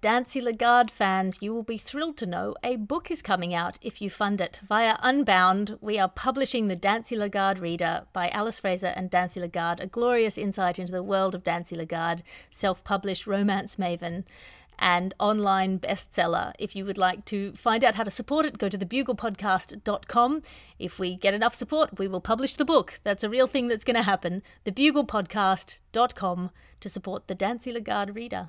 Dancy Lagarde fans, you will be thrilled to know a book is coming out if you fund it. Via Unbound, we are publishing The Dancy Lagarde Reader by Alice Fraser and Dancy Lagarde, a glorious insight into the world of Dancy Lagarde, self published romance maven and online bestseller. If you would like to find out how to support it, go to thebuglepodcast.com. If we get enough support, we will publish the book. That's a real thing that's going to happen. Thebuglepodcast.com to support the Dancy Lagarde reader.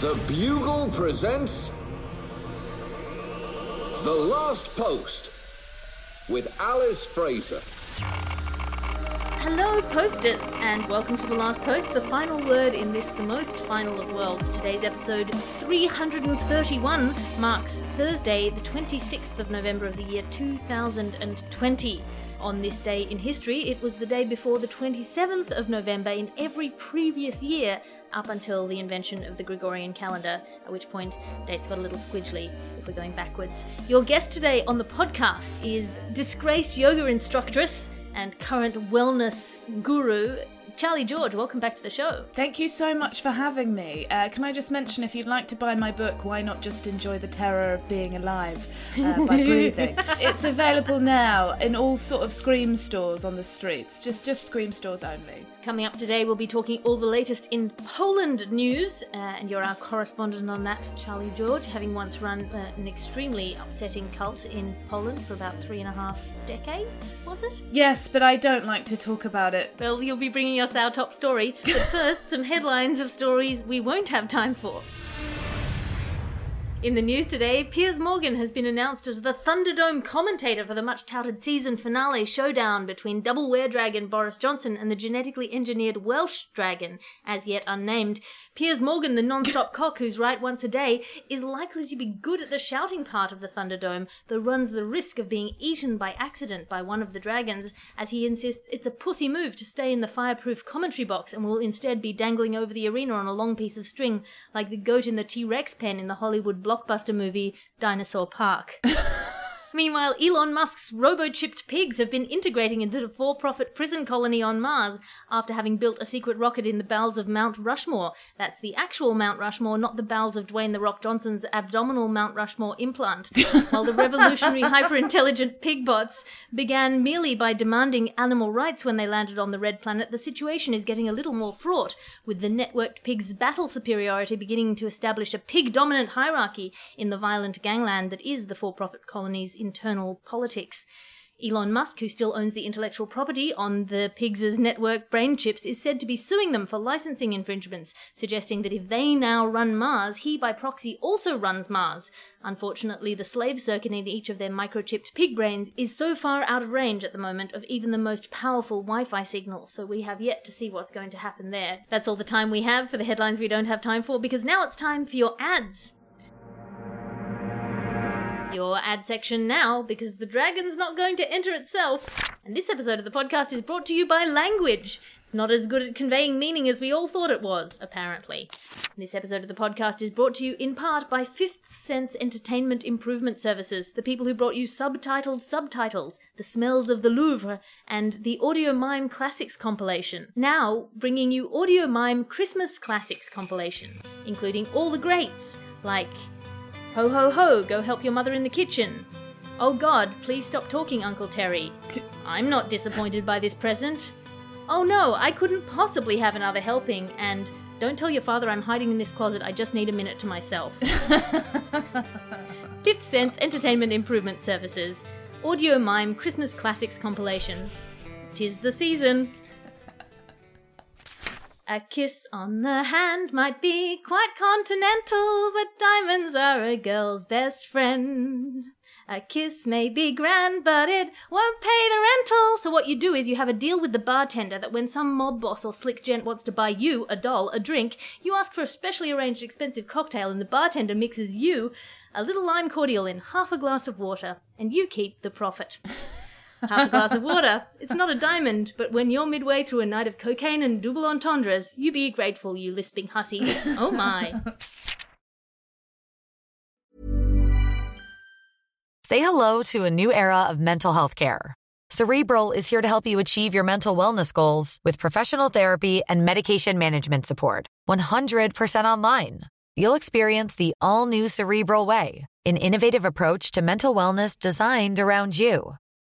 The Bugle presents The Last Post with Alice Fraser. Hello, posters, and welcome to The Last Post, the final word in this, the most final of worlds. Today's episode 331 marks Thursday, the 26th of November of the year 2020. On this day in history, it was the day before the 27th of November in every previous year up until the invention of the Gregorian calendar, at which point dates got a little squidgely if we're going backwards. Your guest today on the podcast is disgraced yoga instructress and current wellness guru, Charlie George. Welcome back to the show. Thank you so much for having me. Uh, can I just mention, if you'd like to buy my book, why not just enjoy the terror of being alive uh, by breathing? it's available now in all sort of scream stores on the streets. Just, just scream stores only. Coming up today, we'll be talking all the latest in Poland news, uh, and you're our correspondent on that, Charlie George, having once run uh, an extremely upsetting cult in Poland for about three and a half decades, was it? Yes, but I don't like to talk about it. Well, you'll be bringing us our top story, but first, some headlines of stories we won't have time for. In the news today, Piers Morgan has been announced as the Thunderdome commentator for the much touted season finale showdown between double were dragon Boris Johnson and the genetically engineered Welsh dragon, as yet unnamed. Piers Morgan, the non stop cock who's right once a day, is likely to be good at the shouting part of the Thunderdome, though runs the risk of being eaten by accident by one of the dragons, as he insists it's a pussy move to stay in the fireproof commentary box and will instead be dangling over the arena on a long piece of string, like the goat in the T Rex pen in the Hollywood blockbuster movie Dinosaur Park. Meanwhile, Elon Musk's robo-chipped pigs have been integrating into the for-profit prison colony on Mars after having built a secret rocket in the bowels of Mount Rushmore. That's the actual Mount Rushmore, not the bowels of Dwayne The Rock Johnson's abdominal Mount Rushmore implant. While the revolutionary hyper-intelligent pigbots began merely by demanding animal rights when they landed on the red planet, the situation is getting a little more fraught, with the networked pigs' battle superiority beginning to establish a pig-dominant hierarchy in the violent gangland that is the for-profit colony's internal politics. Elon Musk, who still owns the intellectual property on the pigs' network brain chips, is said to be suing them for licensing infringements, suggesting that if they now run Mars, he by proxy also runs Mars. Unfortunately, the slave circuit in each of their microchipped pig brains is so far out of range at the moment of even the most powerful Wi Fi signal, so we have yet to see what's going to happen there. That's all the time we have for the headlines we don't have time for, because now it's time for your ads. Your ad section now, because the dragon's not going to enter itself. And this episode of the podcast is brought to you by Language. It's not as good at conveying meaning as we all thought it was, apparently. This episode of the podcast is brought to you in part by Fifth Sense Entertainment Improvement Services, the people who brought you subtitled subtitles, The Smells of the Louvre, and the Audio Mime Classics compilation. Now, bringing you Audio Mime Christmas Classics compilation, including all the greats, like Ho ho ho, go help your mother in the kitchen. Oh god, please stop talking, Uncle Terry. I'm not disappointed by this present. Oh no, I couldn't possibly have another helping, and don't tell your father I'm hiding in this closet, I just need a minute to myself. Fifth Sense Entertainment Improvement Services. Audio Mime Christmas Classics compilation. Tis the season. A kiss on the hand might be quite continental, but diamonds are a girl's best friend. A kiss may be grand, but it won't pay the rental. So what you do is you have a deal with the bartender that when some mob boss or slick gent wants to buy you, a doll, a drink, you ask for a specially arranged expensive cocktail and the bartender mixes you a little lime cordial in half a glass of water, and you keep the profit. Half a glass of water. It's not a diamond, but when you're midway through a night of cocaine and double entendres, you be grateful, you lisping hussy. Oh my. Say hello to a new era of mental health care. Cerebral is here to help you achieve your mental wellness goals with professional therapy and medication management support. 100% online. You'll experience the all new Cerebral Way, an innovative approach to mental wellness designed around you.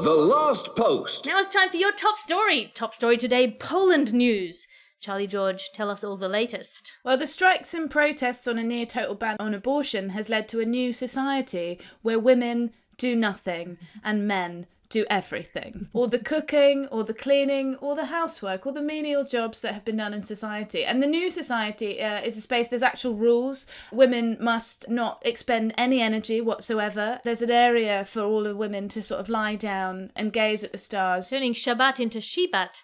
The Last Post. Now it's time for your top story. Top story today Poland news. Charlie George, tell us all the latest. Well, the strikes and protests on a near total ban on abortion has led to a new society where women do nothing and men do everything. All the cooking, or the cleaning, or the housework, all the menial jobs that have been done in society. And the new society uh, is a space, there's actual rules. Women must not expend any energy whatsoever. There's an area for all the women to sort of lie down and gaze at the stars. Turning Shabbat into Shibat.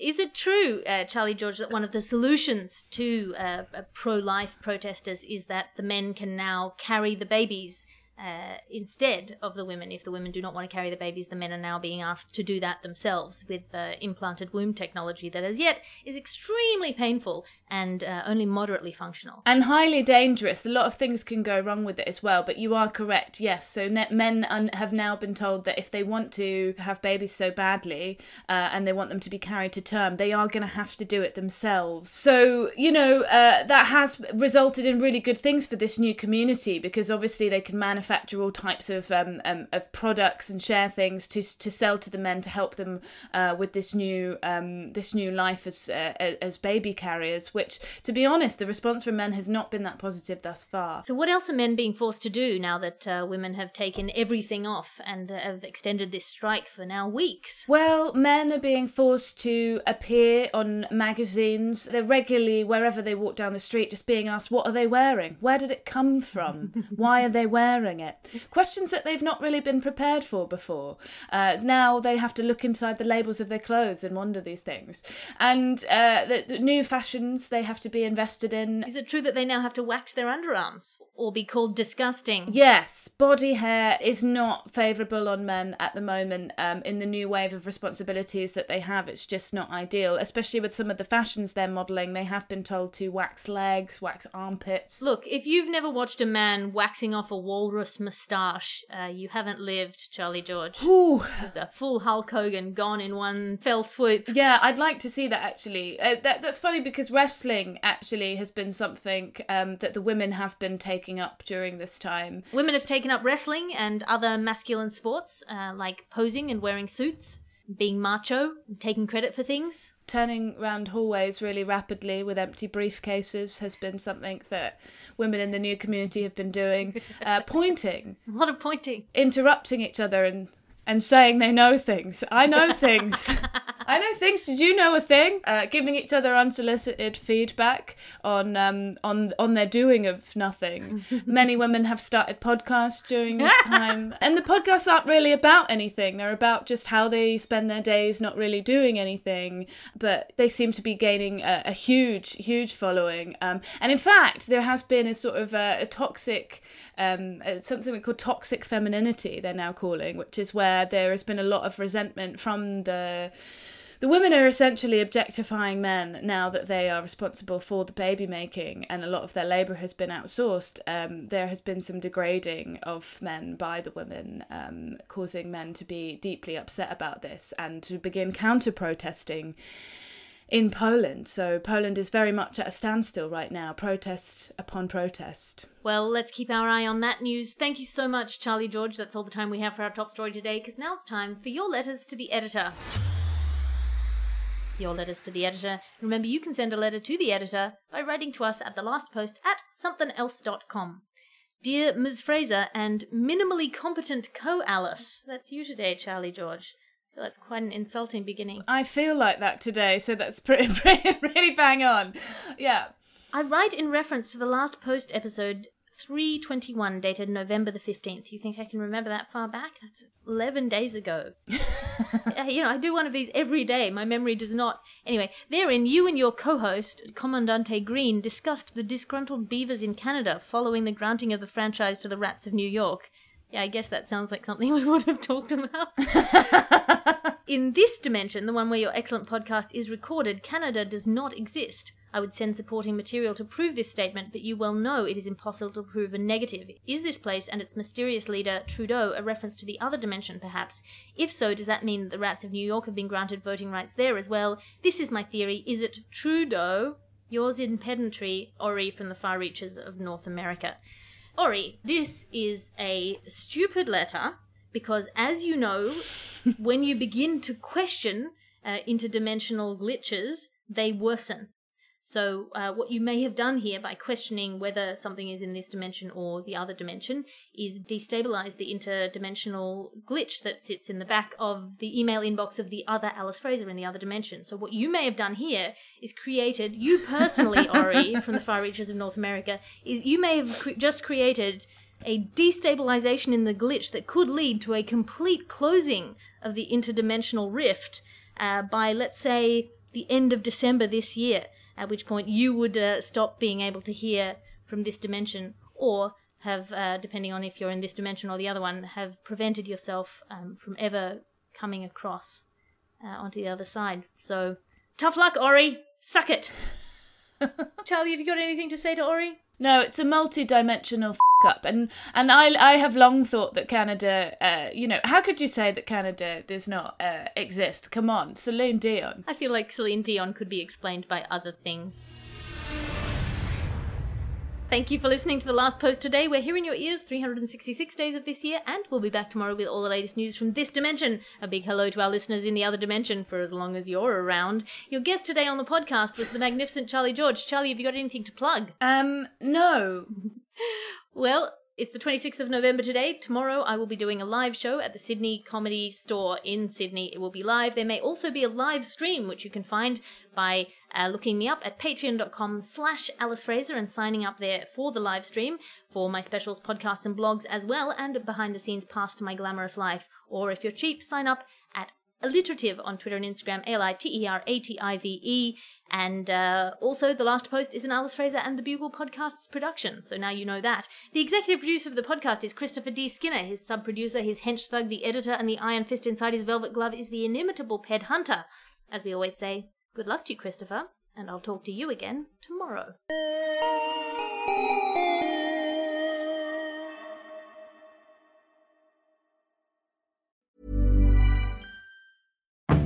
Is it true, uh, Charlie George, that one of the solutions to uh, pro life protesters is that the men can now carry the babies uh, instead of the women. If the women do not want to carry the babies, the men are now being asked to do that themselves with uh, implanted womb technology that, as yet, is extremely painful and uh, only moderately functional. And highly dangerous. A lot of things can go wrong with it as well, but you are correct, yes. So men un- have now been told that if they want to have babies so badly uh, and they want them to be carried to term, they are going to have to do it themselves. So, you know, uh, that has resulted in really good things for this new community because obviously they can manufacture all types of um, um, of products and share things to to sell to the men to help them uh, with this new um, this new life as uh, as baby carriers. Which, to be honest, the response from men has not been that positive thus far. So, what else are men being forced to do now that uh, women have taken everything off and have extended this strike for now weeks? Well, men are being forced to appear on magazines. They're regularly, wherever they walk down the street, just being asked, What are they wearing? Where did it come from? Why are they wearing it? Questions that they've not really been prepared for before. Uh, now they have to look inside the labels of their clothes and wonder these things. And uh, the, the new fashions they have to be invested in. Is it true that they now have to wax their underarms or be called disgusting? Yes, body hair is not favourable on men at the moment. Um, in the new wave of responsibilities that they have, it's just not ideal. Especially with some of the fashions they're modelling, they have been told to wax legs, wax armpits. Look, if you've never watched a man waxing off a walrus walrus moustache. Uh, you haven't lived, Charlie George. Ooh. With a full Hulk Hogan gone in one fell swoop. Yeah, I'd like to see that actually. Uh, that that's funny because wrestling actually has been something um, that the women have been taking up during this time. Women have taken up wrestling and other masculine sports, uh, like posing and wearing suits, being macho, taking credit for things. Turning round hallways really rapidly with empty briefcases has been something that women in the new community have been doing. Uh, pointing, A lot of pointing. interrupting each other, and and saying they know things. I know things. I know things. Did you know a thing? Uh, giving each other unsolicited feedback on um, on on their doing of nothing. Many women have started podcasts during this time, and the podcasts aren't really about anything. They're about just how they spend their days, not really doing anything. But they seem to be gaining a, a huge, huge following. Um, and in fact, there has been a sort of a, a toxic um, something called toxic femininity. They're now calling, which is where there has been a lot of resentment from the the women are essentially objectifying men now that they are responsible for the baby making and a lot of their labour has been outsourced. Um, there has been some degrading of men by the women, um, causing men to be deeply upset about this and to begin counter protesting in Poland. So Poland is very much at a standstill right now, protest upon protest. Well, let's keep our eye on that news. Thank you so much, Charlie George. That's all the time we have for our top story today, because now it's time for your letters to the editor. Your letters to the editor. Remember, you can send a letter to the editor by writing to us at the last post at somethingelse.com. Dear Ms. Fraser and minimally competent co Alice. That's you today, Charlie George. That's quite an insulting beginning. I feel like that today, so that's pretty, pretty really bang on. Yeah. I write in reference to the last post episode 321 dated November the 15th. You think I can remember that far back? That's 11 days ago. Uh, you know, I do one of these every day. My memory does not. Anyway, therein, you and your co host, Commandante Green, discussed the disgruntled beavers in Canada following the granting of the franchise to the Rats of New York. Yeah, I guess that sounds like something we would have talked about. in this dimension, the one where your excellent podcast is recorded, Canada does not exist. I would send supporting material to prove this statement, but you well know it is impossible to prove a negative. Is this place and its mysterious leader, Trudeau, a reference to the other dimension, perhaps? If so, does that mean that the rats of New York have been granted voting rights there as well? This is my theory. Is it Trudeau? Yours in pedantry, Ori from the far reaches of North America. Ori, this is a stupid letter because, as you know, when you begin to question uh, interdimensional glitches, they worsen. So, uh, what you may have done here by questioning whether something is in this dimension or the other dimension is destabilize the interdimensional glitch that sits in the back of the email inbox of the other Alice Fraser in the other dimension. So, what you may have done here is created, you personally, Ori, from the far reaches of North America, is you may have cre- just created a destabilization in the glitch that could lead to a complete closing of the interdimensional rift uh, by, let's say, the end of December this year at which point you would uh, stop being able to hear from this dimension, or have, uh, depending on if you're in this dimension or the other one, have prevented yourself um, from ever coming across uh, onto the other side. So, tough luck, Ori. Suck it. Charlie, have you got anything to say to Ori? No, it's a multi-dimensional up, and and I I have long thought that Canada, uh, you know, how could you say that Canada does not uh, exist? Come on, Celine Dion. I feel like Celine Dion could be explained by other things. Thank you for listening to the last post today. We're here in your ears 366 days of this year, and we'll be back tomorrow with all the latest news from this dimension. A big hello to our listeners in the other dimension for as long as you're around. Your guest today on the podcast was the magnificent Charlie George. Charlie, have you got anything to plug? Um, no. Well, it's the 26th of November today. Tomorrow I will be doing a live show at the Sydney Comedy Store in Sydney. It will be live. There may also be a live stream, which you can find by uh, looking me up at patreon.com slash Alice Fraser and signing up there for the live stream for my specials, podcasts, and blogs as well, and behind the scenes past my glamorous life. Or if you're cheap, sign up alliterative on Twitter and Instagram, A L I T E R A T I V E. And uh, also, the last post is an Alice Fraser and the Bugle podcast's production, so now you know that. The executive producer of the podcast is Christopher D. Skinner. His sub producer, his hench thug, the editor, and the iron fist inside his velvet glove is the inimitable Ped Hunter. As we always say, good luck to you, Christopher, and I'll talk to you again tomorrow.